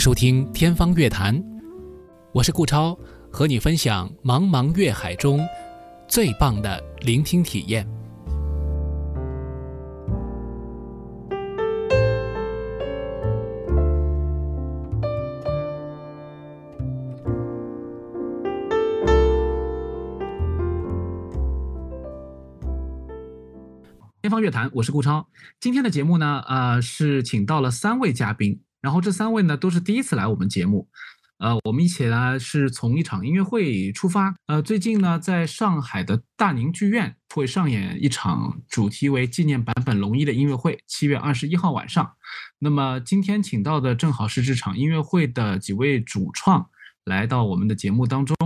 收听《天方乐坛》，我是顾超，和你分享茫茫乐海中最棒的聆听体验。天方乐坛，我是顾超。今天的节目呢，呃，是请到了三位嘉宾。然后这三位呢都是第一次来我们节目，呃，我们一起呢是从一场音乐会出发，呃，最近呢在上海的大宁剧院会上演一场主题为纪念坂本龙一的音乐会，七月二十一号晚上。那么今天请到的正好是这场音乐会的几位主创来到我们的节目当中，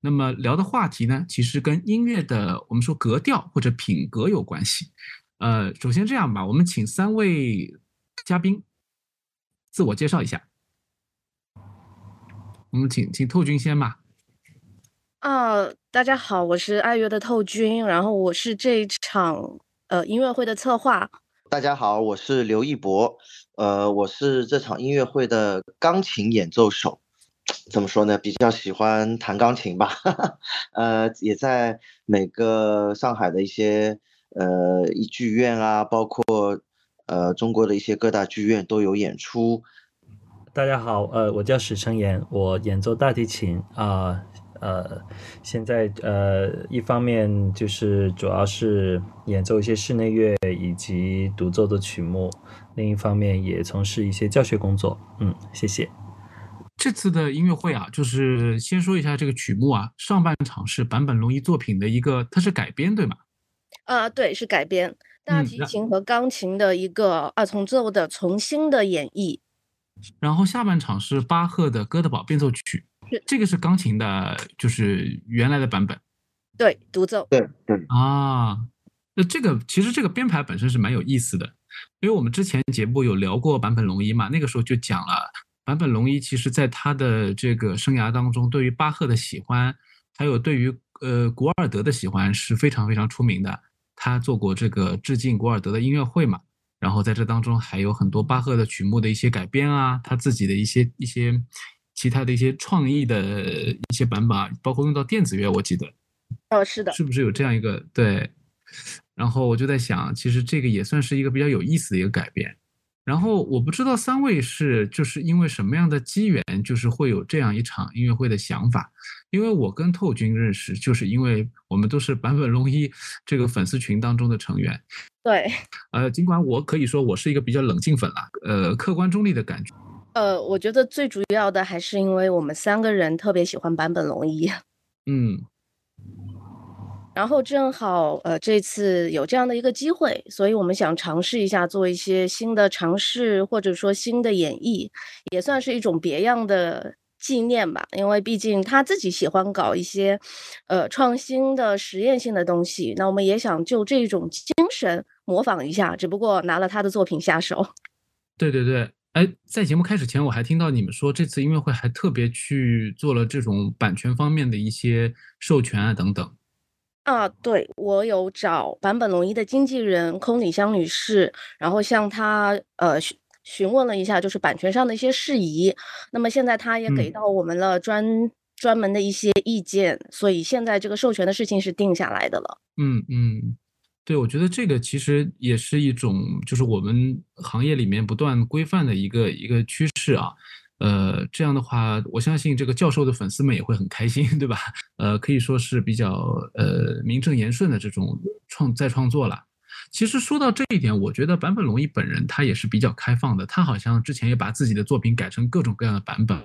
那么聊的话题呢，其实跟音乐的我们说格调或者品格有关系。呃，首先这样吧，我们请三位嘉宾。自我介绍一下，我们请请透君先吧。啊，大家好，我是爱乐的透君，然后我是这一场呃音乐会的策划。大家好，我是刘一博，呃，我是这场音乐会的钢琴演奏手。怎么说呢？比较喜欢弹钢琴吧，呃，也在每个上海的一些呃剧院啊，包括。呃，中国的一些各大剧院都有演出。大家好，呃，我叫史成岩，我演奏大提琴啊，呃，现在呃，一方面就是主要是演奏一些室内乐以及独奏的曲目，另一方面也从事一些教学工作。嗯，谢谢。这次的音乐会啊，就是先说一下这个曲目啊，上半场是坂本龙一作品的一个，它是改编对吗？啊，对，是改编。大提琴和钢琴的一个二重奏的重新的演绎，然后下半场是巴赫的《哥德堡变奏曲》，这个是钢琴的，就是原来的版本，对，独奏，对对。啊，那这个其实这个编排本身是蛮有意思的，因为我们之前节目有聊过坂本龙一嘛，那个时候就讲了坂本龙一其实在他的这个生涯当中，对于巴赫的喜欢，还有对于呃古尔德的喜欢是非常非常出名的。他做过这个致敬古尔德的音乐会嘛，然后在这当中还有很多巴赫的曲目的一些改编啊，他自己的一些一些其他的一些创意的一些版本，啊，包括用到电子乐，我记得，哦，是的，是不是有这样一个对？然后我就在想，其实这个也算是一个比较有意思的一个改变。然后我不知道三位是就是因为什么样的机缘，就是会有这样一场音乐会的想法。因为我跟透君认识，就是因为我们都是坂本龙一这个粉丝群当中的成员。对，呃，尽管我可以说我是一个比较冷静粉了，呃，客观中立的感觉。呃，我觉得最主要的还是因为我们三个人特别喜欢坂本龙一。嗯。然后正好，呃，这次有这样的一个机会，所以我们想尝试一下做一些新的尝试，或者说新的演绎，也算是一种别样的纪念吧。因为毕竟他自己喜欢搞一些，呃，创新的实验性的东西，那我们也想就这种精神模仿一下，只不过拿了他的作品下手。对对对，哎，在节目开始前，我还听到你们说这次音乐会还特别去做了这种版权方面的一些授权啊等等。啊，对，我有找坂本龙一的经纪人空里香女士，然后向她呃询询问了一下，就是版权上的一些事宜。那么现在他也给到我们了专专门的一些意见，所以现在这个授权的事情是定下来的了。嗯嗯，对，我觉得这个其实也是一种，就是我们行业里面不断规范的一个一个趋势啊。呃，这样的话，我相信这个教授的粉丝们也会很开心，对吧？呃，可以说是比较呃名正言顺的这种创再创作了。其实说到这一点，我觉得坂本龙一本人他也是比较开放的，他好像之前也把自己的作品改成各种各样的版本。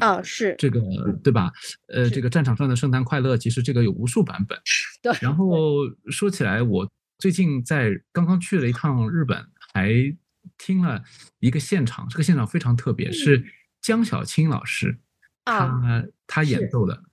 啊，是这个对吧？呃，这个战场上的圣诞快乐，其实这个有无数版本。对。然后说起来，我最近在刚刚去了一趟日本，还听了一个现场，这个现场非常特别，是。江小青老师，他他演奏的，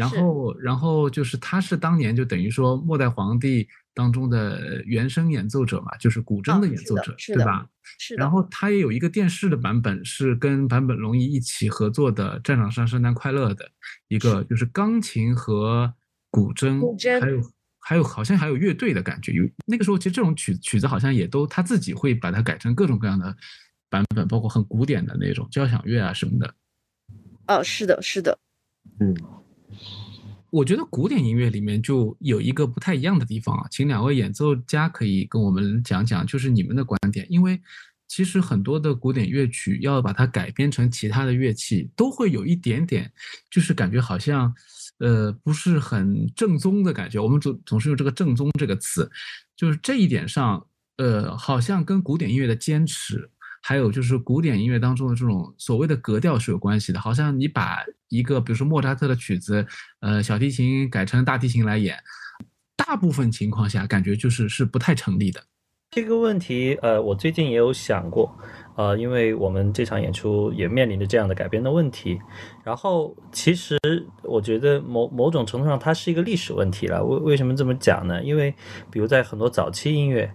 然后然后就是他是当年就等于说末代皇帝当中的原声演奏者嘛，就是古筝的演奏者，对吧？是。然后他也有一个电视的版本，是跟坂本龙一一起合作的《战场上圣诞快乐》的一个，就是钢琴和古筝，还有还有好像还有乐队的感觉。有那个时候其实这种曲曲子好像也都他自己会把它改成各种各样的。版本，包括很古典的那种交响乐啊什么的。哦，是的，是的，嗯，我觉得古典音乐里面就有一个不太一样的地方啊，请两位演奏家可以跟我们讲讲，就是你们的观点，因为其实很多的古典乐曲要把它改编成其他的乐器，都会有一点点，就是感觉好像，呃，不是很正宗的感觉。我们总总是用这个“正宗”这个词，就是这一点上，呃，好像跟古典音乐的坚持。还有就是古典音乐当中的这种所谓的格调是有关系的，好像你把一个比如说莫扎特的曲子，呃，小提琴改成大提琴来演，大部分情况下感觉就是是不太成立的。这个问题，呃，我最近也有想过，呃，因为我们这场演出也面临着这样的改编的问题。然后其实我觉得某某种程度上它是一个历史问题了。为为什么这么讲呢？因为比如在很多早期音乐，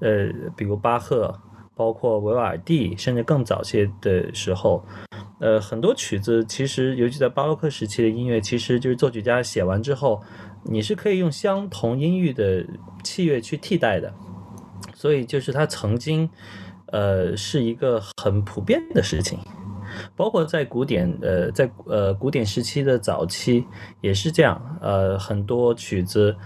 呃，比如巴赫。包括维瓦尔第，甚至更早些的时候，呃，很多曲子其实，尤其在巴洛克时期的音乐，其实就是作曲家写完之后，你是可以用相同音域的器乐去替代的，所以就是它曾经，呃，是一个很普遍的事情。包括在古典，呃，在呃古典时期的早期也是这样，呃，很多曲子，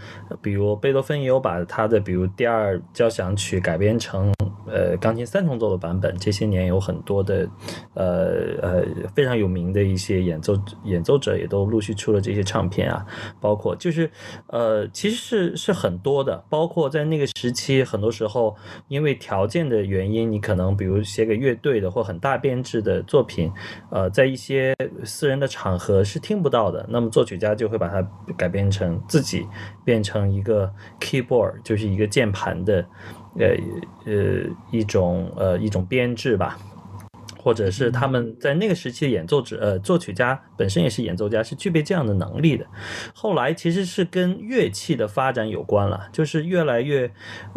比如贝多芬也有把他的比如第二交响曲改编成呃钢琴三重奏的版本。这些年有很多的，呃呃非常有名的一些演奏演奏者也都陆续出了这些唱片啊。包括就是呃其实是是很多的，包括在那个时期，很多时候因为条件的原因，你可能比如写给乐队的或很大编制的作品。呃，在一些私人的场合是听不到的，那么作曲家就会把它改编成自己变成一个 keyboard，就是一个键盘的，呃呃一种呃一种编制吧。或者是他们在那个时期的演奏者，呃，作曲家本身也是演奏家，是具备这样的能力的。后来其实是跟乐器的发展有关了，就是越来越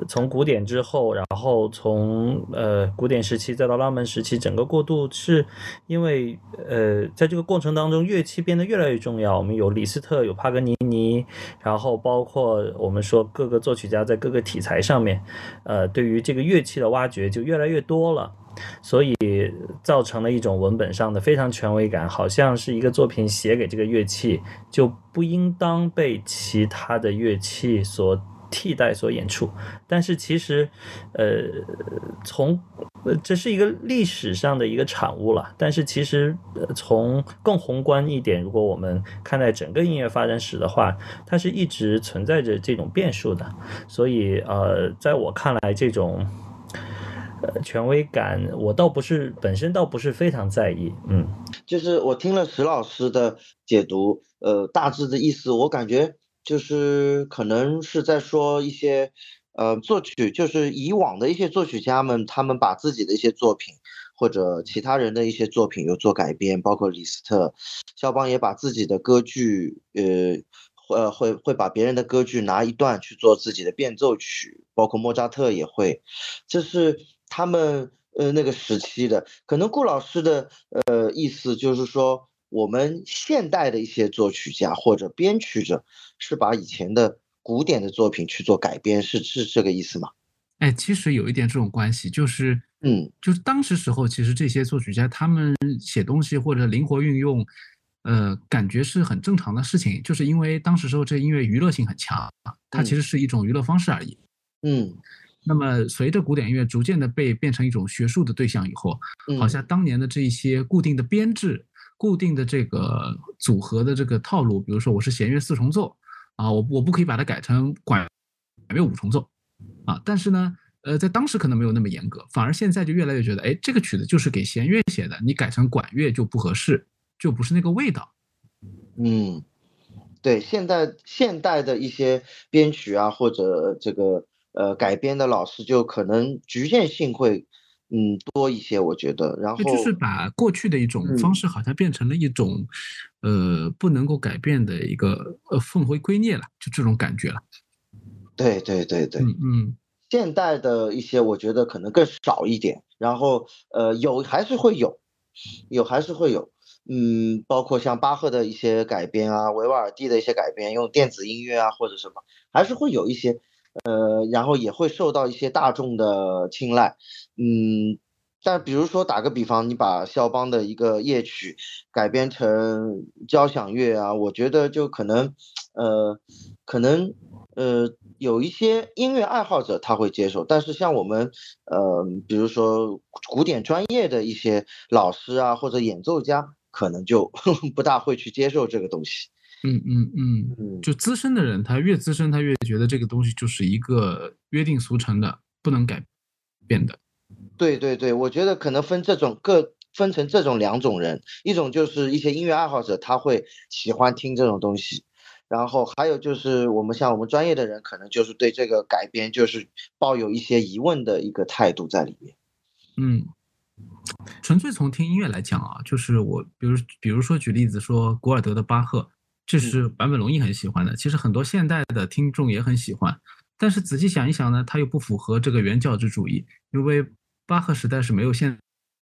从古典之后，然后从呃古典时期再到浪漫时期，整个过渡是因为呃在这个过程当中，乐器变得越来越重要。我们有李斯特，有帕格尼尼，然后包括我们说各个作曲家在各个题材上面，呃，对于这个乐器的挖掘就越来越多了。所以造成了一种文本上的非常权威感，好像是一个作品写给这个乐器，就不应当被其他的乐器所替代、所演出。但是其实，呃，从这是一个历史上的一个产物了。但是其实，从更宏观一点，如果我们看待整个音乐发展史的话，它是一直存在着这种变数的。所以，呃，在我看来，这种。权威感我倒不是本身倒不是非常在意，嗯，就是我听了石老师的解读，呃，大致的意思我感觉就是可能是在说一些，呃，作曲就是以往的一些作曲家们，他们把自己的一些作品或者其他人的一些作品有做改编，包括李斯特、肖邦也把自己的歌剧，呃，呃，会会把别人的歌剧拿一段去做自己的变奏曲，包括莫扎特也会，这是。他们呃那个时期的，可能顾老师的呃意思就是说，我们现代的一些作曲家或者编曲者是把以前的古典的作品去做改编，是是这个意思吗？哎，其实有一点这种关系，就是嗯，就是当时时候，其实这些作曲家他们写东西或者灵活运用，呃，感觉是很正常的事情，就是因为当时时候这音乐娱乐性很强，它其实是一种娱乐方式而已，嗯。那么，随着古典音乐逐渐的被变成一种学术的对象以后，好像当年的这一些固定的编制、固定的这个组合的这个套路，比如说我是弦乐四重奏，啊，我我不可以把它改成管乐五重奏，啊，但是呢，呃，在当时可能没有那么严格，反而现在就越来越觉得，哎，这个曲子就是给弦乐写的，你改成管乐就不合适，就不是那个味道。嗯，对，现代现代的一些编曲啊，或者这个。呃，改编的老师就可能局限性会，嗯，多一些，我觉得。然后就是把过去的一种方式，好像变成了一种，呃，不能够改变的一个呃奉回圭臬了，就这种感觉了。对对对对，嗯嗯。现代的一些，我觉得可能更少一点。然后呃，有还是会有，有还是会有，嗯，包括像巴赫的一些改编啊，维瓦尔第的一些改编，用电子音乐啊或者什么，还是会有一些。呃，然后也会受到一些大众的青睐，嗯，但比如说打个比方，你把肖邦的一个夜曲改编成交响乐啊，我觉得就可能，呃，可能呃有一些音乐爱好者他会接受，但是像我们呃，比如说古典专业的一些老师啊或者演奏家，可能就 不大会去接受这个东西。嗯嗯嗯，就资深的人，他越资深，他越觉得这个东西就是一个约定俗成的，不能改变的。对对对，我觉得可能分这种各分成这种两种人，一种就是一些音乐爱好者，他会喜欢听这种东西，然后还有就是我们像我们专业的人，可能就是对这个改编就是抱有一些疑问的一个态度在里面。嗯，纯粹从听音乐来讲啊，就是我比如比如说举例子说古尔德的巴赫。这是坂本龙一很喜欢的，其实很多现代的听众也很喜欢，但是仔细想一想呢，它又不符合这个原教旨主义，因为巴赫时代是没有现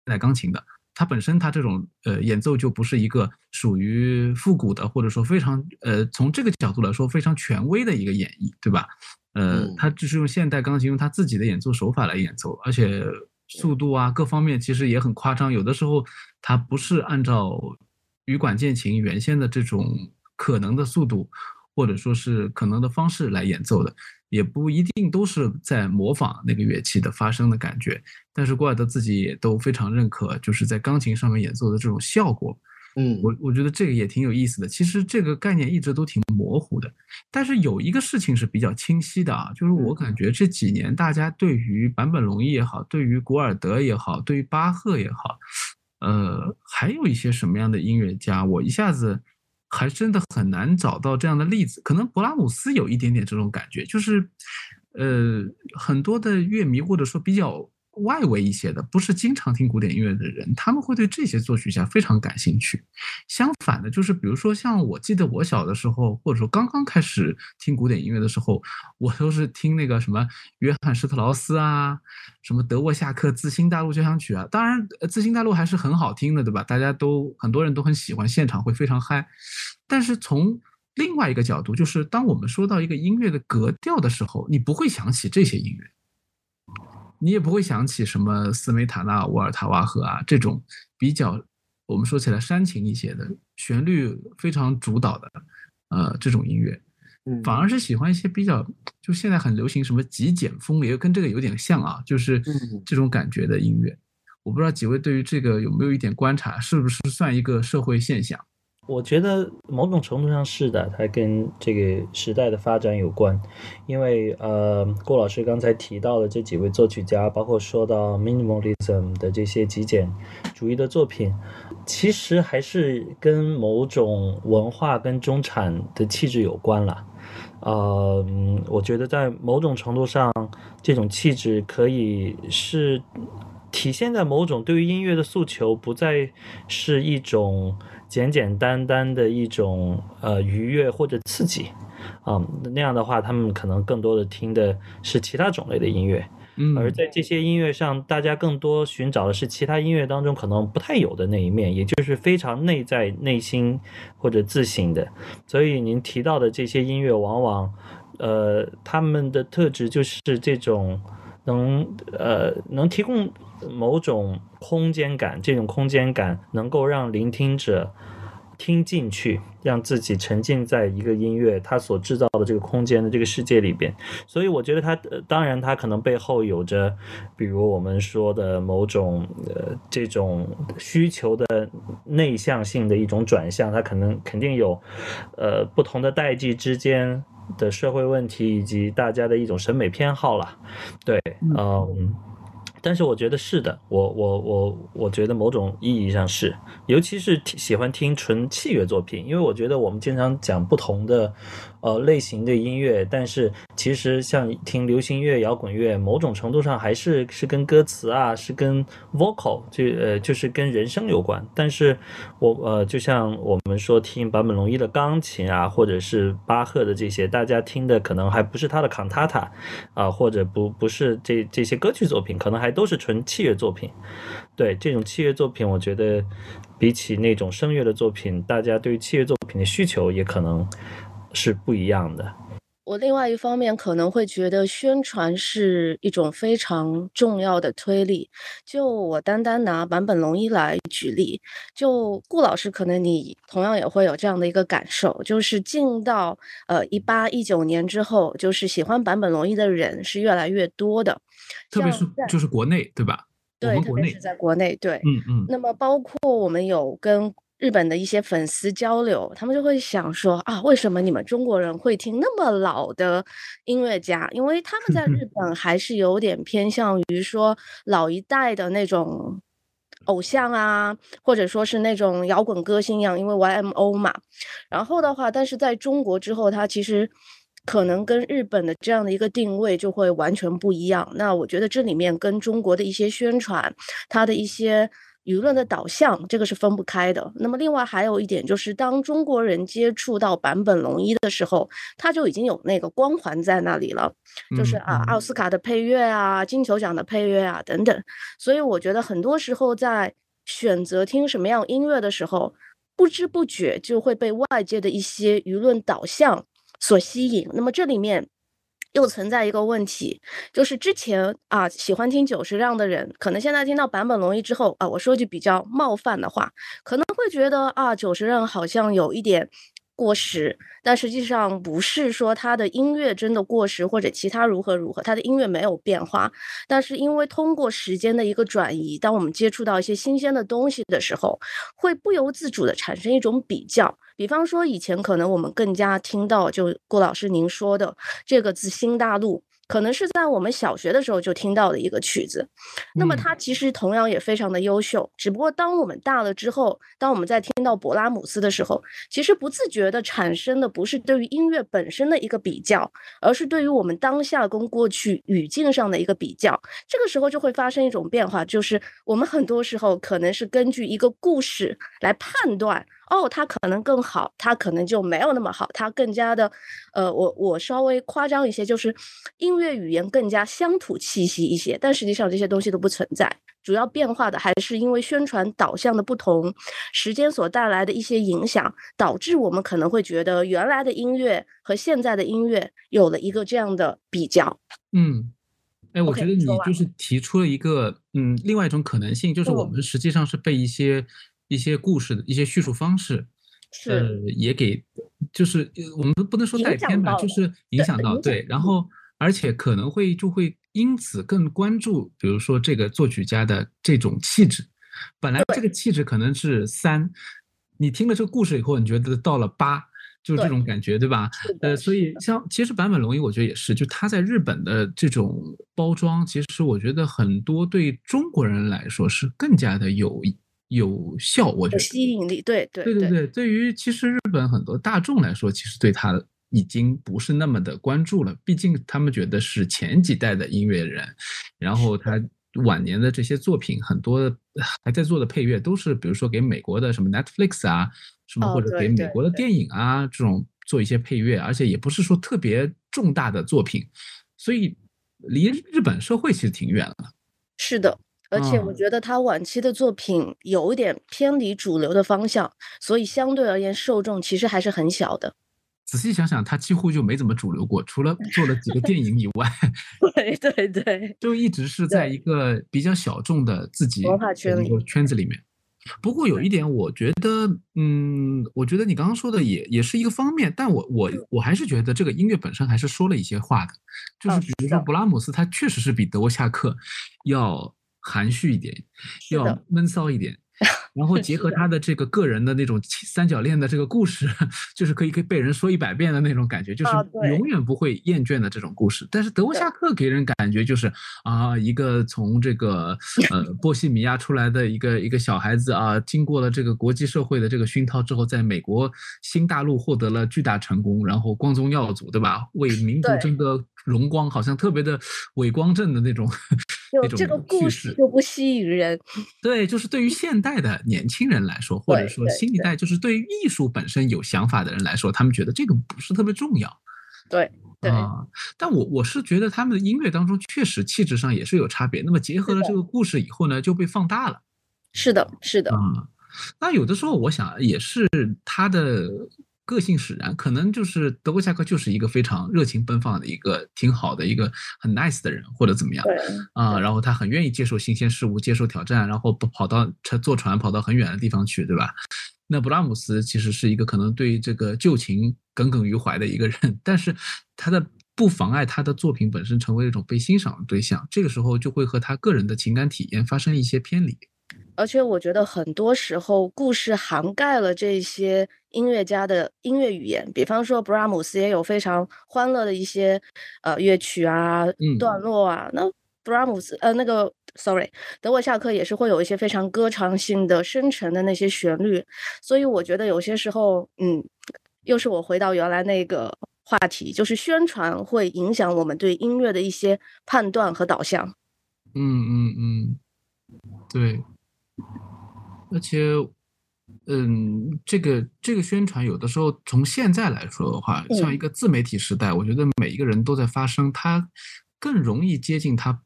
代钢琴的，它本身它这种呃演奏就不是一个属于复古的，或者说非常呃从这个角度来说非常权威的一个演绎，对吧？呃，他就是用现代钢琴用他自己的演奏手法来演奏，而且速度啊各方面其实也很夸张，有的时候他不是按照羽管键琴原先的这种。可能的速度，或者说是可能的方式来演奏的，也不一定都是在模仿那个乐器的发声的感觉。但是古尔德自己也都非常认可，就是在钢琴上面演奏的这种效果。嗯，我我觉得这个也挺有意思的。其实这个概念一直都挺模糊的，但是有一个事情是比较清晰的啊，就是我感觉这几年大家对于坂本龙一也好，对于古尔德也好，对于巴赫也好，呃，还有一些什么样的音乐家，我一下子。还真的很难找到这样的例子，可能勃拉姆斯有一点点这种感觉，就是，呃，很多的乐迷或者说比较。外围一些的，不是经常听古典音乐的人，他们会对这些作曲家非常感兴趣。相反的，就是比如说像我记得我小的时候，或者说刚刚开始听古典音乐的时候，我都是听那个什么约翰施特劳斯啊，什么德沃夏克《自新大陆交响曲》啊。当然，《自新大陆》还是很好听的，对吧？大家都很多人都很喜欢，现场会非常嗨。但是从另外一个角度，就是当我们说到一个音乐的格调的时候，你不会想起这些音乐。你也不会想起什么斯梅塔纳、沃尔塔瓦河啊这种比较我们说起来煽情一些的旋律非常主导的呃这种音乐，反而是喜欢一些比较就现在很流行什么极简风，也跟这个有点像啊，就是这种感觉的音乐。我不知道几位对于这个有没有一点观察，是不是算一个社会现象？我觉得某种程度上是的，它跟这个时代的发展有关。因为呃，郭老师刚才提到的这几位作曲家，包括说到 minimalism 的这些极简主义的作品，其实还是跟某种文化跟中产的气质有关了。呃，我觉得在某种程度上，这种气质可以是体现在某种对于音乐的诉求，不再是一种。简简单单的一种呃愉悦或者刺激，啊，那样的话，他们可能更多的听的是其他种类的音乐，嗯，而在这些音乐上，大家更多寻找的是其他音乐当中可能不太有的那一面，也就是非常内在内心或者自省的。所以您提到的这些音乐，往往呃他们的特质就是这种能呃能提供。某种空间感，这种空间感能够让聆听者听进去，让自己沉浸在一个音乐它所制造的这个空间的这个世界里边。所以，我觉得它，呃当然，它可能背后有着，比如我们说的某种呃这种需求的内向性的一种转向，它可能肯定有呃不同的代际之间的社会问题，以及大家的一种审美偏好了。对，嗯。但是我觉得是的，我我我我觉得某种意义上是，尤其是喜欢听纯器乐作品，因为我觉得我们经常讲不同的。呃，类型的音乐，但是其实像听流行乐、摇滚乐，某种程度上还是是跟歌词啊，是跟 vocal，就呃就是跟人声有关。但是我呃，就像我们说听坂本龙一的钢琴啊，或者是巴赫的这些，大家听的可能还不是他的 cantata 啊，或者不不是这这些歌曲作品，可能还都是纯器乐作品。对这种器乐作品，我觉得比起那种声乐的作品，大家对于器乐作品的需求也可能。是不一样的。我另外一方面可能会觉得宣传是一种非常重要的推力。就我单单拿坂本龙一来举例，就顾老师，可能你同样也会有这样的一个感受，就是进到呃一八一九年之后，就是喜欢坂本龙一的人是越来越多的，特别是就是国内，对吧？对，特别是在国内，对，嗯嗯。那么包括我们有跟。日本的一些粉丝交流，他们就会想说啊，为什么你们中国人会听那么老的音乐家？因为他们在日本还是有点偏向于说老一代的那种偶像啊，或者说是那种摇滚歌星一样，因为 YMO 嘛。然后的话，但是在中国之后，他其实可能跟日本的这样的一个定位就会完全不一样。那我觉得这里面跟中国的一些宣传，它的一些。舆论的导向，这个是分不开的。那么，另外还有一点就是，当中国人接触到坂本龙一的时候，他就已经有那个光环在那里了，就是啊，奥斯卡的配乐啊，金球奖的配乐啊等等。所以，我觉得很多时候在选择听什么样音乐的时候，不知不觉就会被外界的一些舆论导向所吸引。那么，这里面。又存在一个问题，就是之前啊喜欢听久石让的人，可能现在听到坂本龙一之后啊，我说句比较冒犯的话，可能会觉得啊久石让好像有一点。过时，但实际上不是说他的音乐真的过时或者其他如何如何，他的音乐没有变化，但是因为通过时间的一个转移，当我们接触到一些新鲜的东西的时候，会不由自主的产生一种比较。比方说以前可能我们更加听到就郭老师您说的这个字“新大陆”。可能是在我们小学的时候就听到的一个曲子，那么它其实同样也非常的优秀。只不过当我们大了之后，当我们在听到勃拉姆斯的时候，其实不自觉的产生的不是对于音乐本身的一个比较，而是对于我们当下跟过去语境上的一个比较。这个时候就会发生一种变化，就是我们很多时候可能是根据一个故事来判断。哦，它可能更好，它可能就没有那么好，它更加的，呃，我我稍微夸张一些，就是音乐语言更加乡土气息一些，但实际上这些东西都不存在，主要变化的还是因为宣传导向的不同，时间所带来的一些影响，导致我们可能会觉得原来的音乐和现在的音乐有了一个这样的比较。嗯，哎，我觉得你就是提出了一个，嗯，另外一种可能性，就是我们实际上是被一些。一些故事的一些叙述方式，呃，也给，就是我们不能说带偏吧，就是影响到对，然后而且可能会就会因此更关注，比如说这个作曲家的这种气质，本来这个气质可能是三，你听了这个故事以后，你觉得到了八，就是这种感觉，对吧？呃，所以像其实坂本龙一，我觉得也是，就他在日本的这种包装，其实我觉得很多对中国人来说是更加的有。有效，我觉得吸引力，对对对对对。对于其实日本很多大众来说，其实对他已经不是那么的关注了。毕竟他们觉得是前几代的音乐人，然后他晚年的这些作品，很多还在做的配乐都是，比如说给美国的什么 Netflix 啊，什么或者给美国的电影啊这种做一些配乐，而且也不是说特别重大的作品，所以离日本社会其实挺远了。是的。而且我觉得他晚期的作品有一点偏离主流的方向，所以相对而言受众其实还是很小的。仔细想想，他几乎就没怎么主流过，除了 做了几个电影以外，对对对，就一直是在一个比较小众的自己文化圈里圈子里面。不过有一点，我觉得，嗯，我觉得你刚刚说的也也是一个方面，但我我我还是觉得这个音乐本身还是说了一些话的，就是比如说布拉姆斯，他确实是比德沃夏克要。含蓄一点，要闷骚一点。然后结合他的这个个人的那种三角恋的这个故事，就是可以可以被人说一百遍的那种感觉，就是永远不会厌倦的这种故事。但是德沃夏克给人感觉就是啊，一个从这个呃波西米亚出来的一个一个小孩子啊，经过了这个国际社会的这个熏陶之后，在美国新大陆获得了巨大成功，然后光宗耀祖，对吧？为民族争得荣光，好像特别的伟光正的那种那种这个故事就不吸引人。对，就是对于现代的。年轻人来说，或者说新一代，就是对于艺术本身有想法的人来说，他们觉得这个不是特别重要。对对啊，但我我是觉得他们的音乐当中确实气质上也是有差别。那么结合了这个故事以后呢，就被放大了。是的，是的。嗯，那有的时候我想也是他的个性使然，可能就是德国夏克就是一个非常热情奔放的一个挺好的一个很 nice 的人，或者怎么样啊？然后他很愿意接受新鲜事物，接受挑战，然后不跑到坐船跑到很远的地方去，对吧？那布拉姆斯其实是一个可能对这个旧情耿耿于怀的一个人，但是他的不妨碍他的作品本身成为一种被欣赏的对象，这个时候就会和他个人的情感体验发生一些偏离。而且我觉得很多时候故事涵盖了这些音乐家的音乐语言，比方说布拉姆斯也有非常欢乐的一些呃乐曲啊、段落啊，那布拉姆斯呃那个。Sorry，德沃夏克也是会有一些非常歌唱性的、深沉的那些旋律，所以我觉得有些时候，嗯，又是我回到原来那个话题，就是宣传会影响我们对音乐的一些判断和导向。嗯嗯嗯，对，而且，嗯，这个这个宣传有的时候从现在来说的话，像一个自媒体时代，我觉得每一个人都在发声，他更容易接近他。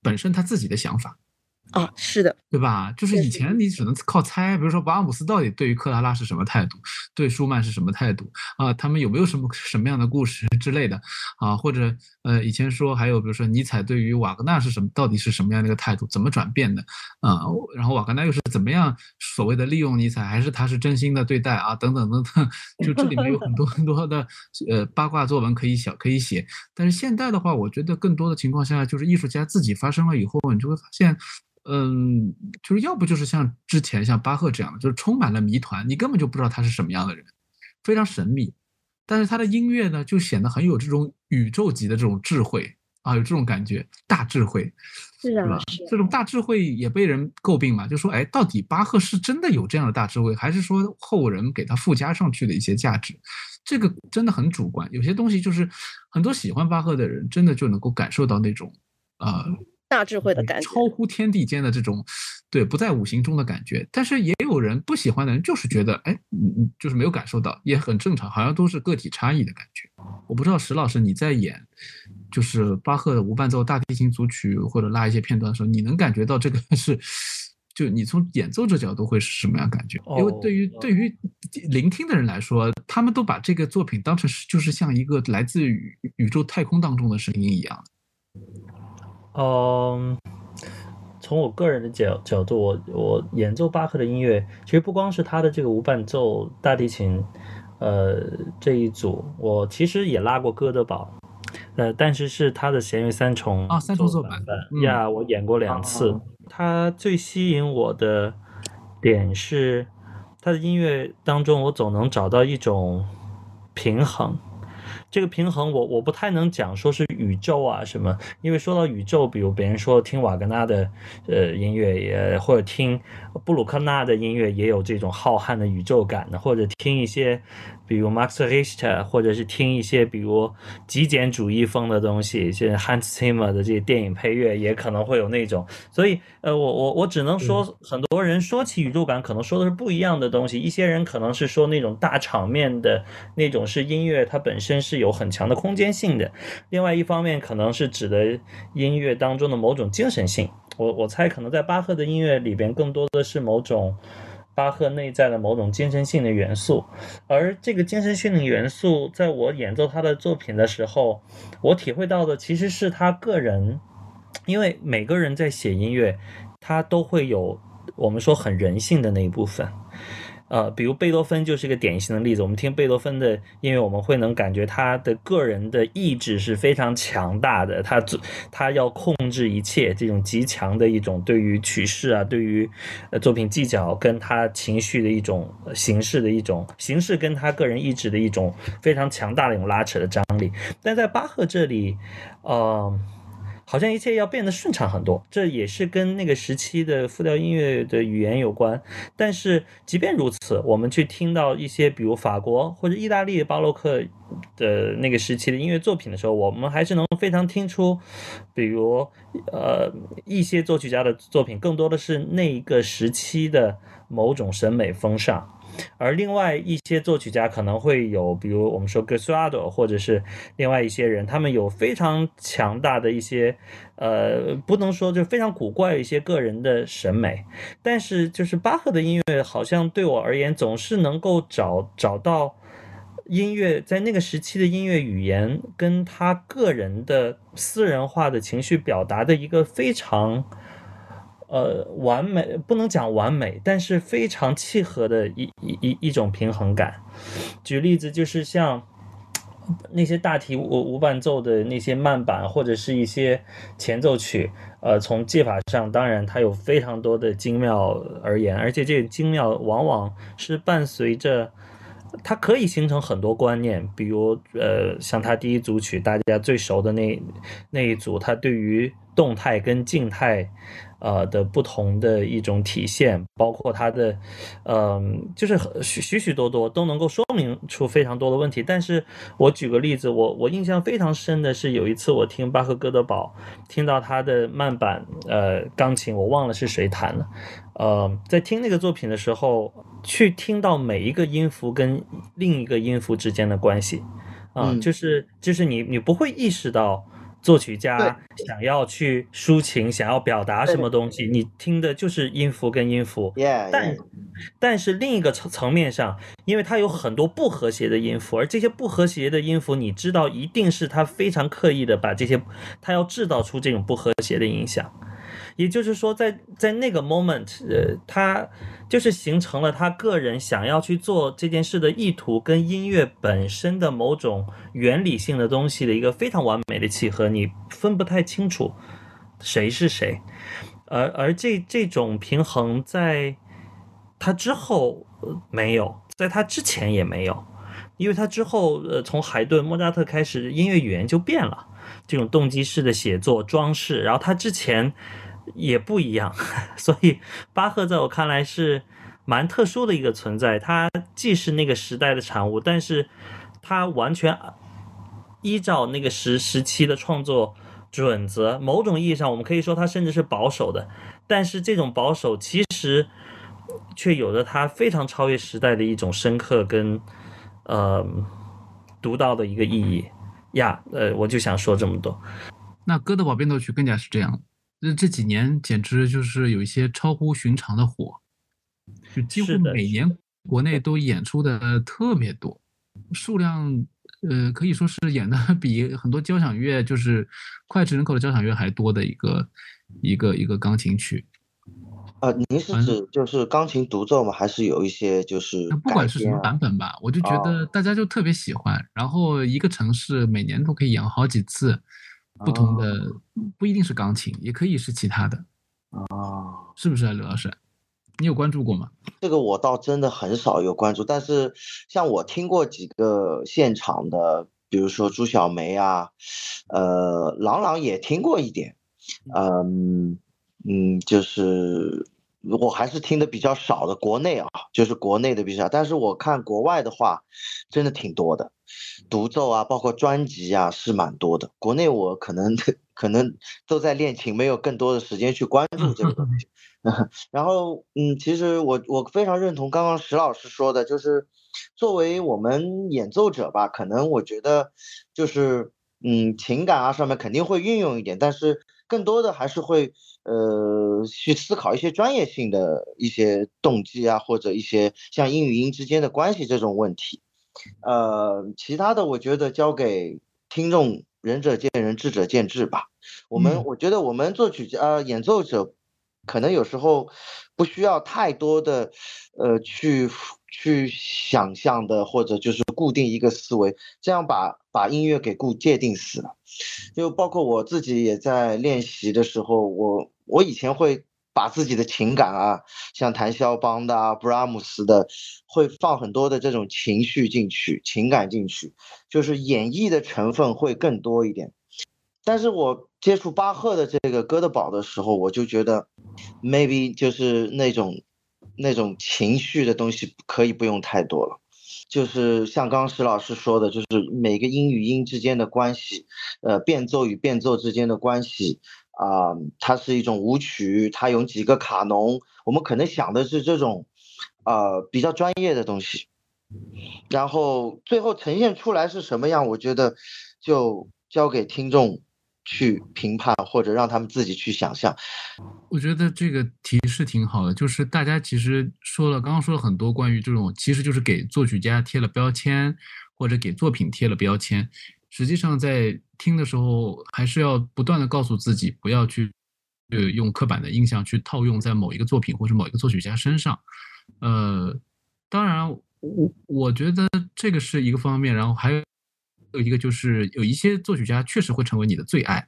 本身他自己的想法。啊，是的，对吧？就是以前你只能靠猜，比如说巴尔姆斯到底对于克拉拉是什么态度，对舒曼是什么态度啊？他们有没有什么什么样的故事之类的啊？或者呃，以前说还有比如说尼采对于瓦格纳是什么，到底是什么样的一个态度，怎么转变的啊？然后瓦格纳又是怎么样所谓的利用尼采，还是他是真心的对待啊？等等等等，就这里面有很多很多的呃八卦作文可以写可以写。但是现在的话，我觉得更多的情况下就是艺术家自己发生了以后，你就会发现。嗯，就是要不就是像之前像巴赫这样的，就是充满了谜团，你根本就不知道他是什么样的人，非常神秘。但是他的音乐呢，就显得很有这种宇宙级的这种智慧啊，有这种感觉，大智慧，是的？这种大智慧也被人诟病嘛，就说，哎，到底巴赫是真的有这样的大智慧，还是说后人给他附加上去的一些价值？这个真的很主观。有些东西就是很多喜欢巴赫的人，真的就能够感受到那种，呃。大智慧的感觉，超乎天地间的这种，对，不在五行中的感觉。但是也有人不喜欢的人，就是觉得，哎，嗯，就是没有感受到，也很正常，好像都是个体差异的感觉。我不知道石老师你在演，就是巴赫的无伴奏大提琴组曲或者拉一些片段的时候，你能感觉到这个是，就你从演奏者角度会是什么样感觉？因为对于对于聆听的人来说，他们都把这个作品当成是就是像一个来自宇宇宙太空当中的声音一样。嗯，从我个人的角角度，我我演奏巴赫的音乐，其实不光是他的这个无伴奏大提琴，呃这一组，我其实也拉过哥德堡，呃，但是是他的弦乐三重啊，三重奏版本呀，我演过两次。他最吸引我的点是，他的音乐当中，我总能找到一种平衡。这个平衡，我我不太能讲说是宇宙啊什么，因为说到宇宙，比如别人说听瓦格纳的呃音乐，也或者听布鲁克纳的音乐，也有这种浩瀚的宇宙感的，或者听一些。比如 Max Richter，或者是听一些比如极简主义风的东西，像 Hans Zimmer 的这些电影配乐，也可能会有那种。所以，呃，我我我只能说，很多人说起宇宙感，可能说的是不一样的东西。一些人可能是说那种大场面的那种是音乐，它本身是有很强的空间性的。另外一方面，可能是指的音乐当中的某种精神性。我我猜，可能在巴赫的音乐里边，更多的是某种。巴赫内在的某种精神性的元素，而这个精神性的元素，在我演奏他的作品的时候，我体会到的其实是他个人，因为每个人在写音乐，他都会有我们说很人性的那一部分。呃，比如贝多芬就是一个典型的例子。我们听贝多芬的音乐，我们会能感觉他的个人的意志是非常强大的。他做他要控制一切，这种极强的一种对于曲式啊，对于呃作品技巧跟他情绪的一种形式的一种形式，跟他个人意志的一种非常强大的一种拉扯的张力。但在巴赫这里，呃。好像一切要变得顺畅很多，这也是跟那个时期的复调音乐的语言有关。但是即便如此，我们去听到一些比如法国或者意大利巴洛克的那个时期的音乐作品的时候，我们还是能非常听出，比如呃一些作曲家的作品更多的是那一个时期的某种审美风尚。而另外一些作曲家可能会有，比如我们说格苏阿朵，或者是另外一些人，他们有非常强大的一些，呃，不能说就非常古怪一些个人的审美。但是就是巴赫的音乐，好像对我而言总是能够找找到音乐在那个时期的音乐语言，跟他个人的私人化的情绪表达的一个非常，呃，完美不能讲完美，但是非常契合的一一一一种平衡感。举例子就是像。那些大提无无伴奏的那些慢板，或者是一些前奏曲，呃，从技法上，当然它有非常多的精妙而言，而且这个精妙往往是伴随着，它可以形成很多观念，比如，呃，像它第一组曲，大家最熟的那那一组，它对于动态跟静态。呃的不同的一种体现，包括它的，嗯，就是许许许多多都能够说明出非常多的问题。但是我举个例子，我我印象非常深的是有一次我听巴赫哥德堡，听到他的慢板，呃，钢琴，我忘了是谁弹了，呃，在听那个作品的时候，去听到每一个音符跟另一个音符之间的关系，啊，就是就是你你不会意识到。作曲家想要去抒情，想要表达什么东西，你听的就是音符跟音符。但但是另一个层层面上，因为它有很多不和谐的音符，而这些不和谐的音符，你知道一定是他非常刻意的把这些，他要制造出这种不和谐的影响。也就是说，在在那个 moment，呃，他就是形成了他个人想要去做这件事的意图，跟音乐本身的某种原理性的东西的一个非常完美的契合，你分不太清楚谁是谁，而而这这种平衡在他之后没有，在他之前也没有，因为他之后，呃，从海顿、莫扎特开始，音乐语言就变了，这种动机式的写作、装饰，然后他之前。也不一样，所以巴赫在我看来是蛮特殊的一个存在。他既是那个时代的产物，但是他完全依照那个时时期的创作准则。某种意义上，我们可以说他甚至是保守的，但是这种保守其实却有着他非常超越时代的一种深刻跟呃独到的一个意义呀。呃，我就想说这么多。那哥德堡变奏曲更加是这样。这这几年简直就是有一些超乎寻常的火，就几乎每年国内都演出的特别多，数量呃可以说是演的 比很多交响乐就是脍炙人口的交响乐还多的一个一个一个钢琴曲。啊，您是指就是钢琴独奏吗？还是有一些就是不管是什么版本吧，我就觉得大家就特别喜欢，然后一个城市每年都可以演好几次。不同的不一定是钢琴，也可以是其他的啊，是不是啊，刘老师？你有关注过吗？这个我倒真的很少有关注，但是像我听过几个现场的，比如说朱小梅啊，呃，郎朗也听过一点，嗯嗯，就是我还是听的比较少的，国内啊，就是国内的比较，但是我看国外的话，真的挺多的。独奏啊，包括专辑啊，是蛮多的。国内我可能 可能都在练琴，没有更多的时间去关注这个东西。然后，嗯，其实我我非常认同刚刚石老师说的，就是作为我们演奏者吧，可能我觉得就是嗯，情感啊上面肯定会运用一点，但是更多的还是会呃去思考一些专业性的一些动机啊，或者一些像音与音之间的关系这种问题。呃，其他的我觉得交给听众，仁者见仁，智者见智吧。我们我觉得我们作曲家、演奏者，可能有时候不需要太多的呃去去想象的，或者就是固定一个思维，这样把把音乐给固界定死了。就包括我自己也在练习的时候，我我以前会。把自己的情感啊，像弹肖邦的啊、布拉姆斯的，会放很多的这种情绪进去、情感进去，就是演绎的成分会更多一点。但是我接触巴赫的这个哥德堡的时候，我就觉得，maybe 就是那种那种情绪的东西可以不用太多了，就是像刚石老师说的，就是每个音与音之间的关系，呃，变奏与变奏之间的关系。啊，它是一种舞曲，它有几个卡农，我们可能想的是这种，呃，比较专业的东西，然后最后呈现出来是什么样，我觉得就交给听众去评判，或者让他们自己去想象。我觉得这个提示挺好的，就是大家其实说了，刚刚说了很多关于这种，其实就是给作曲家贴了标签。或者给作品贴了标签，实际上在听的时候还是要不断的告诉自己，不要去呃用刻板的印象去套用在某一个作品或者某一个作曲家身上。呃，当然，我我觉得这个是一个方面，然后还有有一个就是有一些作曲家确实会成为你的最爱。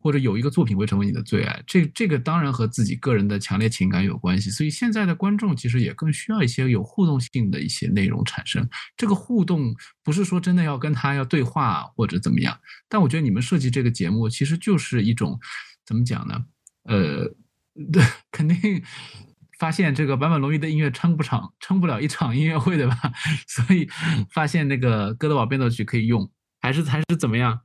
或者有一个作品会成为你的最爱，这这个当然和自己个人的强烈情感有关系。所以现在的观众其实也更需要一些有互动性的一些内容产生。这个互动不是说真的要跟他要对话或者怎么样，但我觉得你们设计这个节目其实就是一种怎么讲呢？呃，对，肯定发现这个坂本龙一的音乐撑不长，撑不了一场音乐会，对吧？所以发现那个哥德堡变奏曲可以用。还是还是怎么样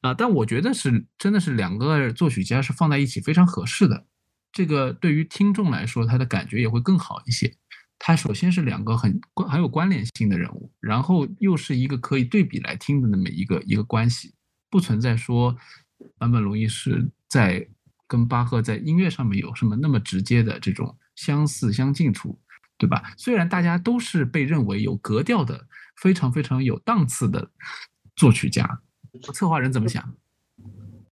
啊？但我觉得是真的是两个作曲家是放在一起非常合适的。这个对于听众来说，他的感觉也会更好一些。他首先是两个很关很有关联性的人物，然后又是一个可以对比来听的那么一个一个关系，不存在说坂本龙一是在跟巴赫在音乐上面有什么那么直接的这种相似相近处，对吧？虽然大家都是被认为有格调的，非常非常有档次的。作曲家，策划人怎么想？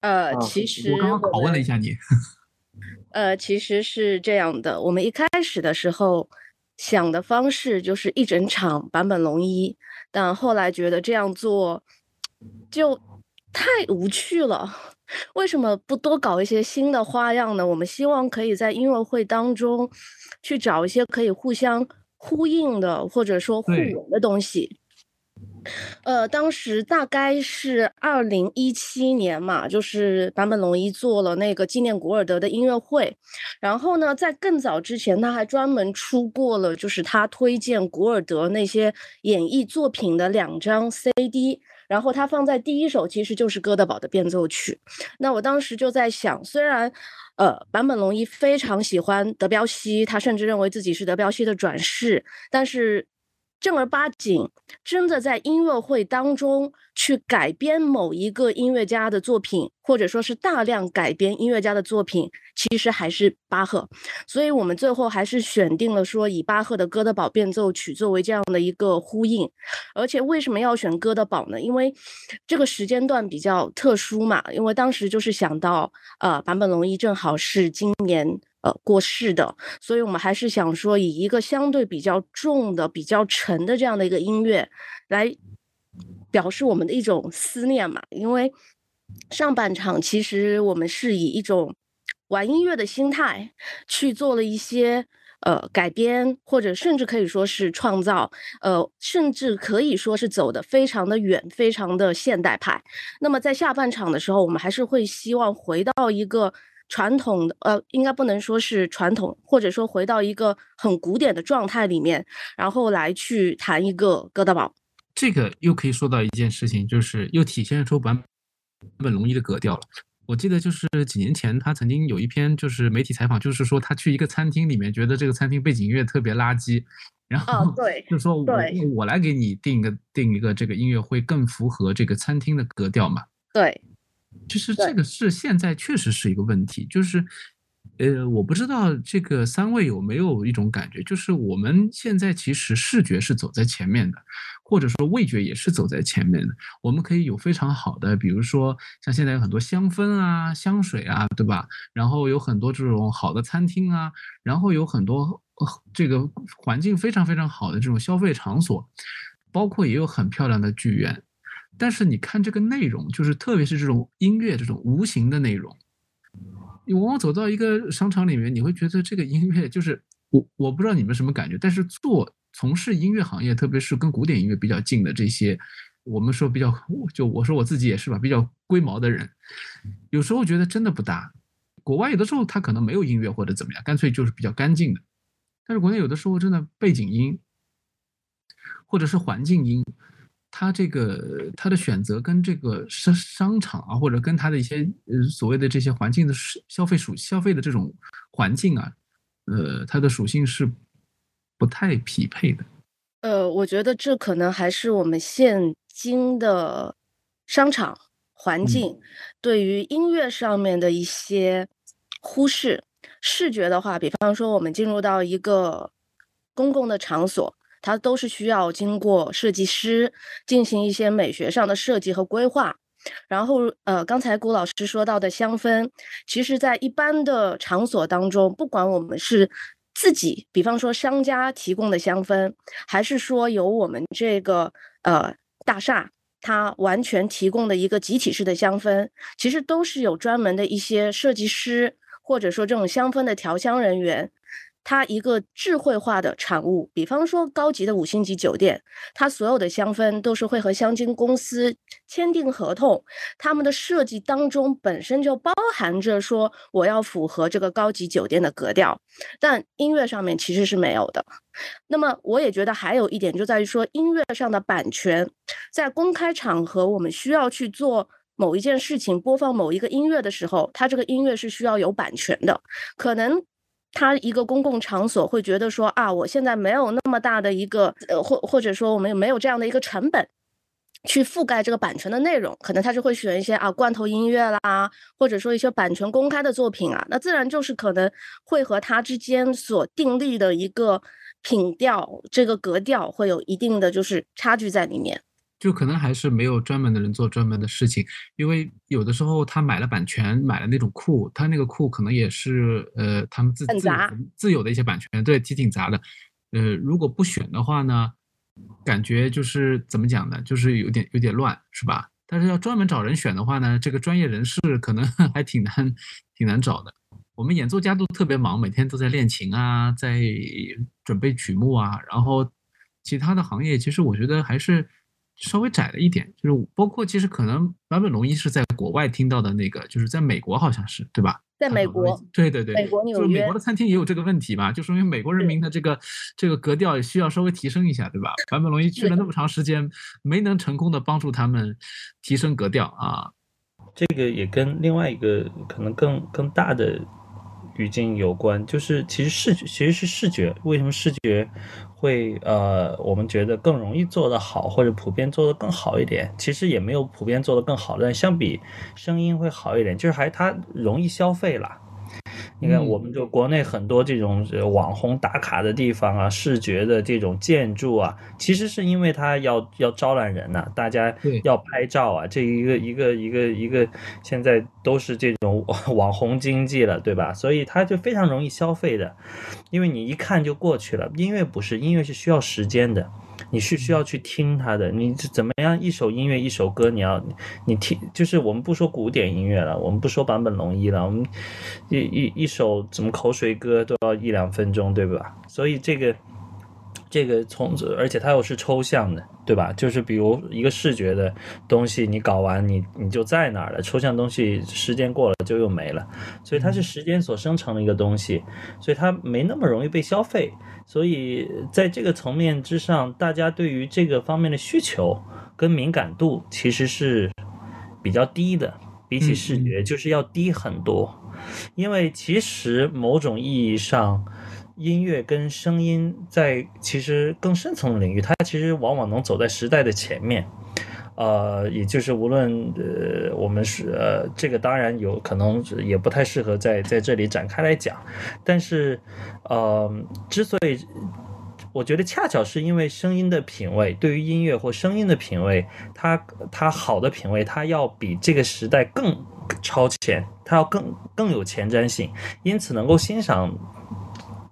呃，其实我刚刚拷问了一下你。呃，其实是这样的，我们一开始的时候想的方式就是一整场坂本龙一，但后来觉得这样做就太无趣了。为什么不多搞一些新的花样呢？我们希望可以在音乐会当中去找一些可以互相呼应的，或者说互文的东西。呃，当时大概是二零一七年嘛，就是坂本龙一做了那个纪念古尔德的音乐会，然后呢，在更早之前，他还专门出过了，就是他推荐古尔德那些演绎作品的两张 CD，然后他放在第一首其实就是哥德堡的变奏曲。那我当时就在想，虽然呃坂本龙一非常喜欢德彪西，他甚至认为自己是德彪西的转世，但是。正儿八经，真的在音乐会当中去改编某一个音乐家的作品，或者说是大量改编音乐家的作品，其实还是巴赫。所以我们最后还是选定了说以巴赫的《哥德堡变奏曲》作为这样的一个呼应。而且为什么要选哥德堡呢？因为这个时间段比较特殊嘛，因为当时就是想到，呃，坂本龙一正好是今年。呃，过世的，所以我们还是想说，以一个相对比较重的、比较沉的这样的一个音乐，来表示我们的一种思念嘛。因为上半场其实我们是以一种玩音乐的心态去做了一些呃改编，或者甚至可以说是创造，呃，甚至可以说是走的非常的远，非常的现代派。那么在下半场的时候，我们还是会希望回到一个。传统的呃，应该不能说是传统，或者说回到一个很古典的状态里面，然后来去谈一个哥德堡。这个又可以说到一件事情，就是又体现出版本龙一的格调了。我记得就是几年前他曾经有一篇就是媒体采访，就是说他去一个餐厅里面，觉得这个餐厅背景音乐特别垃圾，然后对，就说我我来给你定一个定一个这个音乐会更符合这个餐厅的格调嘛。对。其实这个是现在确实是一个问题，就是，呃，我不知道这个三位有没有一种感觉，就是我们现在其实视觉是走在前面的，或者说味觉也是走在前面的。我们可以有非常好的，比如说像现在有很多香氛啊、香水啊，对吧？然后有很多这种好的餐厅啊，然后有很多这个环境非常非常好的这种消费场所，包括也有很漂亮的剧院。但是你看这个内容，就是特别是这种音乐这种无形的内容，你往往走到一个商场里面，你会觉得这个音乐就是我我不知道你们什么感觉，但是做从事音乐行业，特别是跟古典音乐比较近的这些，我们说比较就我说我自己也是吧，比较龟毛的人，有时候觉得真的不搭。国外有的时候它可能没有音乐或者怎么样，干脆就是比较干净的，但是国内有的时候真的背景音或者是环境音。他这个他的选择跟这个商商场啊，或者跟他的一些呃所谓的这些环境的消费属消费的这种环境啊，呃，它的属性是不太匹配的。呃，我觉得这可能还是我们现今的商场环境对于音乐上面的一些忽视。视觉的话，比方说我们进入到一个公共的场所。它都是需要经过设计师进行一些美学上的设计和规划。然后，呃，刚才顾老师说到的香氛，其实在一般的场所当中，不管我们是自己，比方说商家提供的香氛，还是说由我们这个呃大厦它完全提供的一个集体式的香氛，其实都是有专门的一些设计师，或者说这种香氛的调香人员。它一个智慧化的产物，比方说高级的五星级酒店，它所有的香氛都是会和香精公司签订合同，他们的设计当中本身就包含着说我要符合这个高级酒店的格调，但音乐上面其实是没有的。那么我也觉得还有一点就在于说音乐上的版权，在公开场合我们需要去做某一件事情，播放某一个音乐的时候，它这个音乐是需要有版权的，可能。他一个公共场所会觉得说啊，我现在没有那么大的一个呃，或或者说我们也没有这样的一个成本去覆盖这个版权的内容，可能他就会选一些啊罐头音乐啦，或者说一些版权公开的作品啊，那自然就是可能会和他之间所订立的一个品调、这个格调会有一定的就是差距在里面。就可能还是没有专门的人做专门的事情，因为有的时候他买了版权，买了那种库，他那个库可能也是呃他们自自自有的一些版权，对，挺挺杂的。呃，如果不选的话呢，感觉就是怎么讲呢，就是有点有点乱，是吧？但是要专门找人选的话呢，这个专业人士可能 还挺难挺难找的。我们演奏家都特别忙，每天都在练琴啊，在准备曲目啊，然后其他的行业其实我觉得还是。稍微窄了一点，就是包括其实可能坂本龙一是在国外听到的那个，就是在美国好像是对吧？在美国，对对对，美国纽约，美国的餐厅也有这个问题吧？就说明美国人民的这个这个格调也需要稍微提升一下，对吧？坂本龙一去了那么长时间，没能成功的帮助他们提升格调啊。这个也跟另外一个可能更更大的语境有关，就是其实视觉其实是视觉，为什么视觉？会呃，我们觉得更容易做得好，或者普遍做得更好一点。其实也没有普遍做得更好，但相比声音会好一点，就是还它容易消费了。你看，我们就国内很多这种网红打卡的地方啊，视觉的这种建筑啊，其实是因为它要要招揽人呐，大家要拍照啊，这一个一个一个一个，现在都是这种 网红经济了，对吧？所以它就非常容易消费的，因为你一看就过去了。音乐不是，音乐是需要时间的。你是需要去听他的，你怎么样？一首音乐，一首歌，你要你听，就是我们不说古典音乐了，我们不说坂本龙一了，我们一一一首怎么口水歌都要一两分钟，对吧？所以这个这个从而且它又是抽象的。对吧？就是比如一个视觉的东西，你搞完你你就在哪儿了？抽象东西时间过了就又没了，所以它是时间所生成的一个东西，所以它没那么容易被消费。所以在这个层面之上，大家对于这个方面的需求跟敏感度其实是比较低的，比起视觉就是要低很多。因为其实某种意义上。音乐跟声音在其实更深层的领域，它其实往往能走在时代的前面，呃，也就是无论呃我们是呃这个当然有可能也不太适合在在这里展开来讲，但是呃之所以我觉得恰巧是因为声音的品味，对于音乐或声音的品味，它它好的品味，它要比这个时代更超前，它要更更有前瞻性，因此能够欣赏。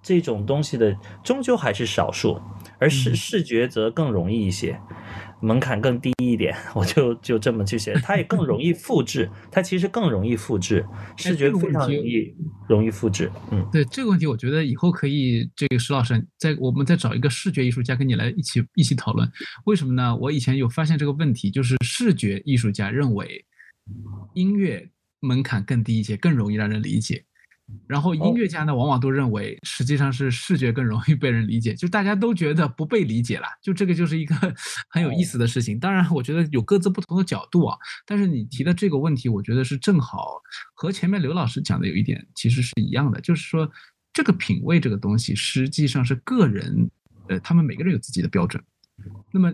这种东西的终究还是少数，而视视觉则更容易一些，门槛更低一点。我就就这么去写，它也更容易复制，它其实更容易复制，视觉非常容易容易复制。嗯，对这个问题，我觉得以后可以这个石老师再我们再找一个视觉艺术家跟你来一起一起讨论。为什么呢？我以前有发现这个问题，就是视觉艺术家认为音乐门槛更低一些，更容易让人理解。然后音乐家呢，往往都认为实际上是视觉更容易被人理解，就大家都觉得不被理解了，就这个就是一个 很有意思的事情。当然，我觉得有各自不同的角度啊。但是你提的这个问题，我觉得是正好和前面刘老师讲的有一点其实是一样的，就是说这个品味这个东西实际上是个人，呃，他们每个人有自己的标准。那么。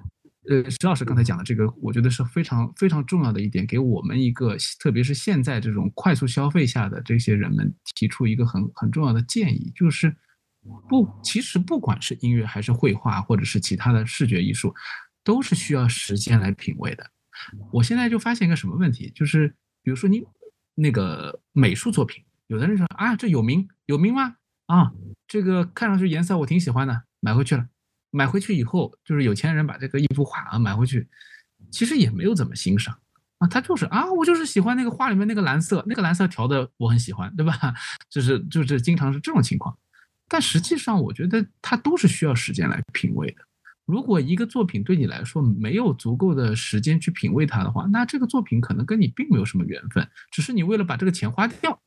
呃，石老师刚才讲的这个，我觉得是非常非常重要的一点，给我们一个，特别是现在这种快速消费下的这些人们提出一个很很重要的建议，就是不，其实不管是音乐还是绘画，或者是其他的视觉艺术，都是需要时间来品味的。我现在就发现一个什么问题，就是比如说你那个美术作品，有的人说啊，这有名有名吗？啊，这个看上去颜色我挺喜欢的，买回去了。买回去以后，就是有钱人把这个一幅画啊买回去，其实也没有怎么欣赏啊，他就是啊，我就是喜欢那个画里面那个蓝色，那个蓝色调的我很喜欢，对吧？就是就是经常是这种情况。但实际上，我觉得它都是需要时间来品味的。如果一个作品对你来说没有足够的时间去品味它的话，那这个作品可能跟你并没有什么缘分，只是你为了把这个钱花掉，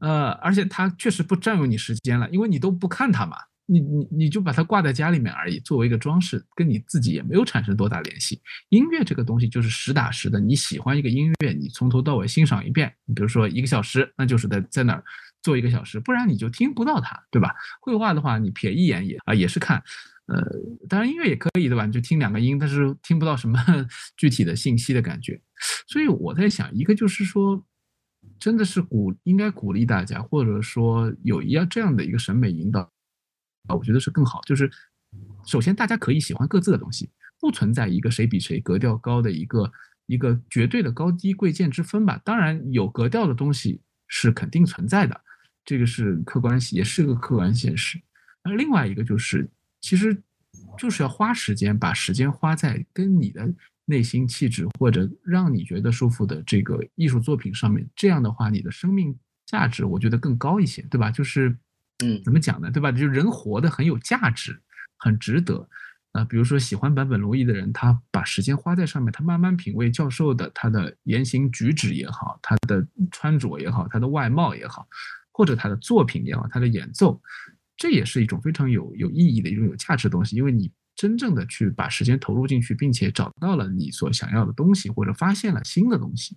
呃，而且它确实不占用你时间了，因为你都不看它嘛，你你你就把它挂在家里面而已，作为一个装饰，跟你自己也没有产生多大联系。音乐这个东西就是实打实的，你喜欢一个音乐，你从头到尾欣赏一遍，你比如说一个小时，那就是在在那儿。做一个小时，不然你就听不到它，对吧？绘画的话，你瞥一眼也啊也是看，呃，当然音乐也可以，对吧？你就听两个音，但是听不到什么 具体的信息的感觉。所以我在想，一个就是说，真的是鼓应该鼓励大家，或者说有一样这样的一个审美引导啊，我觉得是更好。就是首先大家可以喜欢各自的东西，不存在一个谁比谁格调高的一个一个绝对的高低贵贱之分吧。当然有格调的东西是肯定存在的。这个是客观，也是个客观现实。那另外一个就是，其实就是要花时间，把时间花在跟你的内心气质或者让你觉得舒服的这个艺术作品上面。这样的话，你的生命价值我觉得更高一些，对吧？就是，嗯，怎么讲呢？对吧？就人活得很有价值，很值得。啊，比如说喜欢坂本龙一的人，他把时间花在上面，他慢慢品味教授的他的言行举止也好，他的穿着也好，他的外貌也好。或者他的作品也好，他的演奏，这也是一种非常有有意义的一种有价值的东西。因为你真正的去把时间投入进去，并且找到了你所想要的东西，或者发现了新的东西。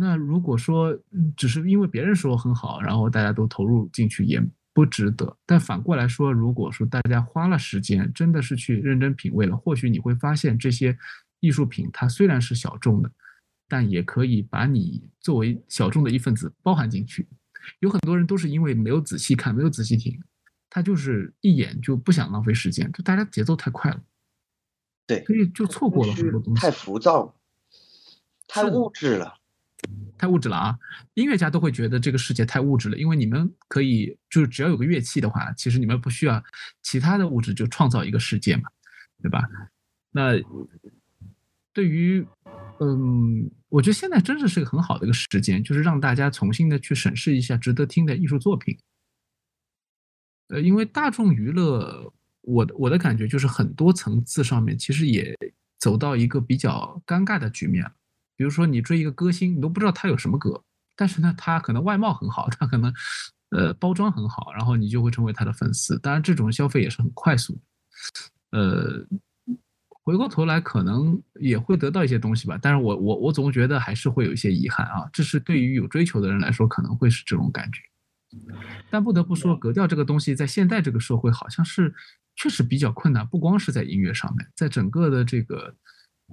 那如果说只是因为别人说很好，然后大家都投入进去，也不值得。但反过来说，如果说大家花了时间，真的是去认真品味了，或许你会发现这些艺术品它虽然是小众的，但也可以把你作为小众的一份子包含进去。有很多人都是因为没有仔细看，没有仔细听，他就是一眼就不想浪费时间，就大家节奏太快了，对，所以就错过了很多东西。太浮躁，太物质了，太物质了啊！音乐家都会觉得这个世界太物质了，因为你们可以就是只要有个乐器的话，其实你们不需要其他的物质就创造一个世界嘛，对吧？那对于。嗯，我觉得现在真的是个很好的一个时间，就是让大家重新的去审视一下值得听的艺术作品。呃，因为大众娱乐，我我的感觉就是很多层次上面其实也走到一个比较尴尬的局面了。比如说你追一个歌星，你都不知道他有什么歌，但是呢，他可能外貌很好，他可能呃包装很好，然后你就会成为他的粉丝。当然，这种消费也是很快速的，呃。回过头来，可能也会得到一些东西吧，但是我我我总觉得还是会有一些遗憾啊。这是对于有追求的人来说，可能会是这种感觉。但不得不说，格调这个东西在现代这个社会，好像是确实比较困难。不光是在音乐上面，在整个的这个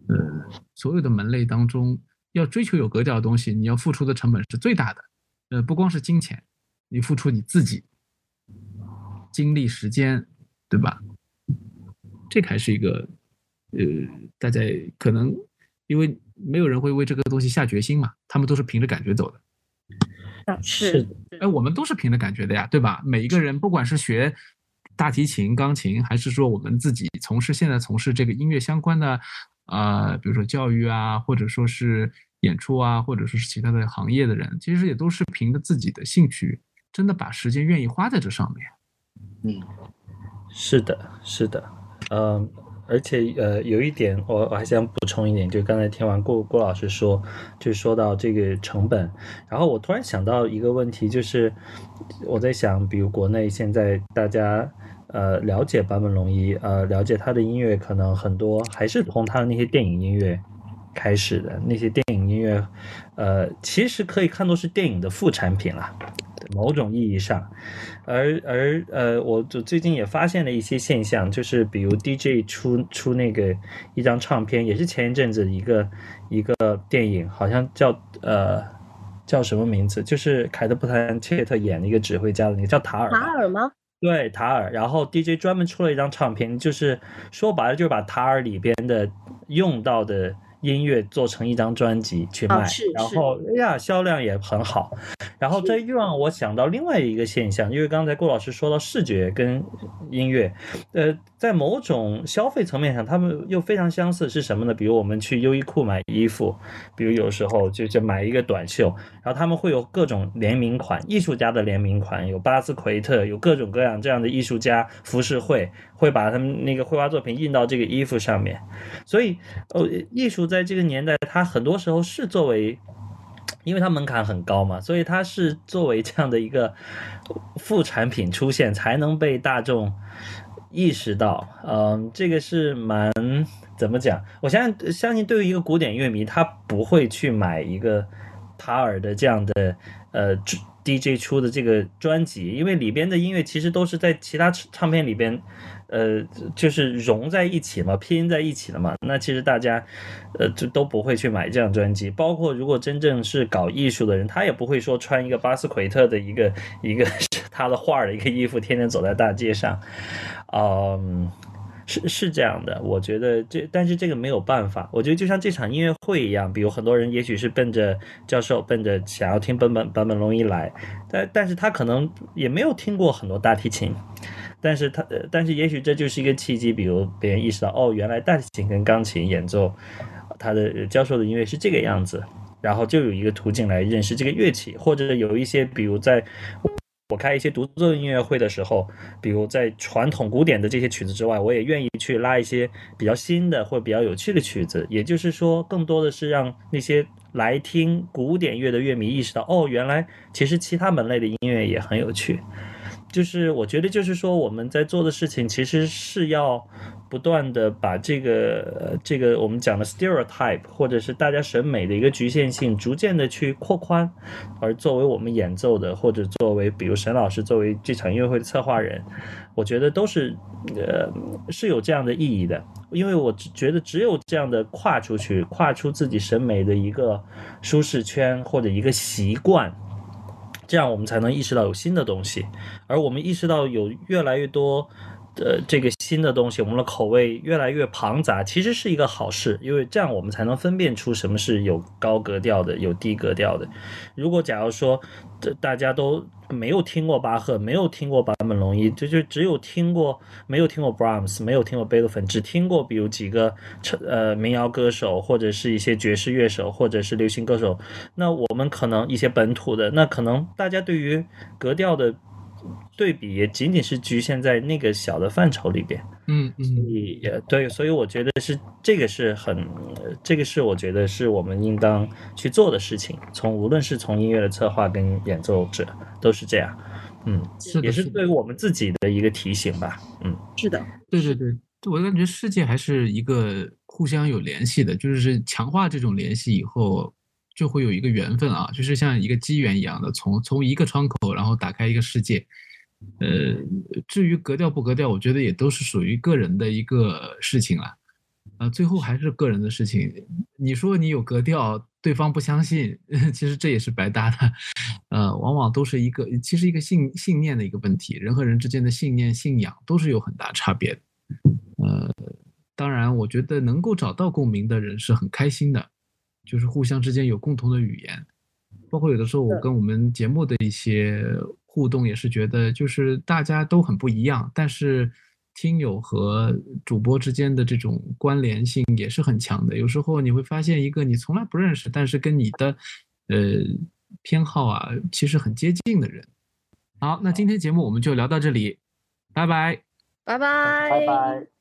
呃所有的门类当中，要追求有格调的东西，你要付出的成本是最大的。呃，不光是金钱，你付出你自己精力、时间，对吧？这还是一个。呃，大家可能因为没有人会为这个东西下决心嘛，他们都是凭着感觉走的。是，哎，我们都是凭着感觉的呀，对吧？每一个人，不管是学大提琴、钢琴，还是说我们自己从事现在从事这个音乐相关的，呃，比如说教育啊，或者说是演出啊，或者说是其他的行业的人，其实也都是凭着自己的兴趣，真的把时间愿意花在这上面。嗯，是的，是的，嗯。而且呃，有一点我我还想补充一点，就刚才听完郭郭老师说，就说到这个成本，然后我突然想到一个问题，就是我在想，比如国内现在大家呃了解坂本龙一，呃了解他的音乐，可能很多还是从他的那些电影音乐开始的，那些电影音乐，呃其实可以看作是电影的副产品了。某种意义上，而而呃，我就最近也发现了一些现象，就是比如 DJ 出出那个一张唱片，也是前一阵子一个一个电影，好像叫呃叫什么名字，就是凯特·布兰切特演的一个指挥家的那个叫塔尔。塔尔吗？对塔尔，然后 DJ 专门出了一张唱片，就是说白了就是把塔尔里边的用到的。音乐做成一张专辑去卖，然后哎呀销量也很好。然后这又让我想到另外一个现象，因为刚才顾老师说到视觉跟音乐，呃，在某种消费层面上，他们又非常相似，是什么呢？比如我们去优衣库买衣服，比如有时候就就买一个短袖，然后他们会有各种联名款，艺术家的联名款，有巴斯奎特，有各种各样这样的艺术家浮世绘。会把他们那个绘画作品印到这个衣服上面，所以，呃，艺术在这个年代，它很多时候是作为，因为它门槛很高嘛，所以它是作为这样的一个副产品出现，才能被大众意识到。嗯，这个是蛮怎么讲？我相信，相信对于一个古典乐迷，他不会去买一个塔尔的这样的呃 DJ 出的这个专辑，因为里边的音乐其实都是在其他唱片里边。呃，就是融在一起嘛，拼在一起了嘛。那其实大家，呃，就都不会去买这张专辑。包括如果真正是搞艺术的人，他也不会说穿一个巴斯奎特的一个一个他的画的一个衣服，天天走在大街上。嗯，是是这样的。我觉得这，但是这个没有办法。我觉得就像这场音乐会一样，比如很多人也许是奔着教授，奔着想要听本本版本龙一来，但但是他可能也没有听过很多大提琴。但是他，但是也许这就是一个契机，比如别人意识到，哦，原来大提琴跟钢琴演奏，他的教授的音乐是这个样子，然后就有一个途径来认识这个乐器，或者有一些，比如在我开一些独奏音乐会的时候，比如在传统古典的这些曲子之外，我也愿意去拉一些比较新的或比较有趣的曲子，也就是说，更多的是让那些来听古典乐的乐迷意识到，哦，原来其实其他门类的音乐也很有趣。就是我觉得，就是说我们在做的事情，其实是要不断的把这个这个我们讲的 stereotype，或者是大家审美的一个局限性，逐渐的去扩宽。而作为我们演奏的，或者作为比如沈老师作为这场音乐会的策划人，我觉得都是呃是有这样的意义的。因为我觉得只有这样的跨出去，跨出自己审美的一个舒适圈或者一个习惯。这样我们才能意识到有新的东西，而我们意识到有越来越多的这个新的东西，我们的口味越来越庞杂，其实是一个好事，因为这样我们才能分辨出什么是有高格调的，有低格调的。如果假如说这大家都没有听过巴赫，没有听过坂本龙一，就就只有听过没有听过 Brahms，没有听过贝多芬，只听过比如几个呃民谣歌手或者是一些爵士乐手或者是流行歌手，那我们可能一些本土的，那可能大家对于格调的。对比也仅仅是局限在那个小的范畴里边，嗯嗯，也对，所以我觉得是这个是很，这个是我觉得是我们应当去做的事情。从无论是从音乐的策划跟演奏者都是这样，嗯，是也是对于我们自己的一个提醒吧，嗯，是的，对对对，我感觉世界还是一个互相有联系的，就是强化这种联系以后。就会有一个缘分啊，就是像一个机缘一样的，从从一个窗口，然后打开一个世界。呃，至于格调不格调，我觉得也都是属于个人的一个事情了。呃，最后还是个人的事情。你说你有格调，对方不相信，其实这也是白搭的。呃，往往都是一个，其实一个信信念的一个问题。人和人之间的信念、信仰都是有很大差别的。呃，当然，我觉得能够找到共鸣的人是很开心的。就是互相之间有共同的语言，包括有的时候我跟我们节目的一些互动，也是觉得就是大家都很不一样，但是听友和主播之间的这种关联性也是很强的。有时候你会发现一个你从来不认识，但是跟你的呃偏好啊其实很接近的人。好，那今天节目我们就聊到这里，拜拜，拜拜，拜拜。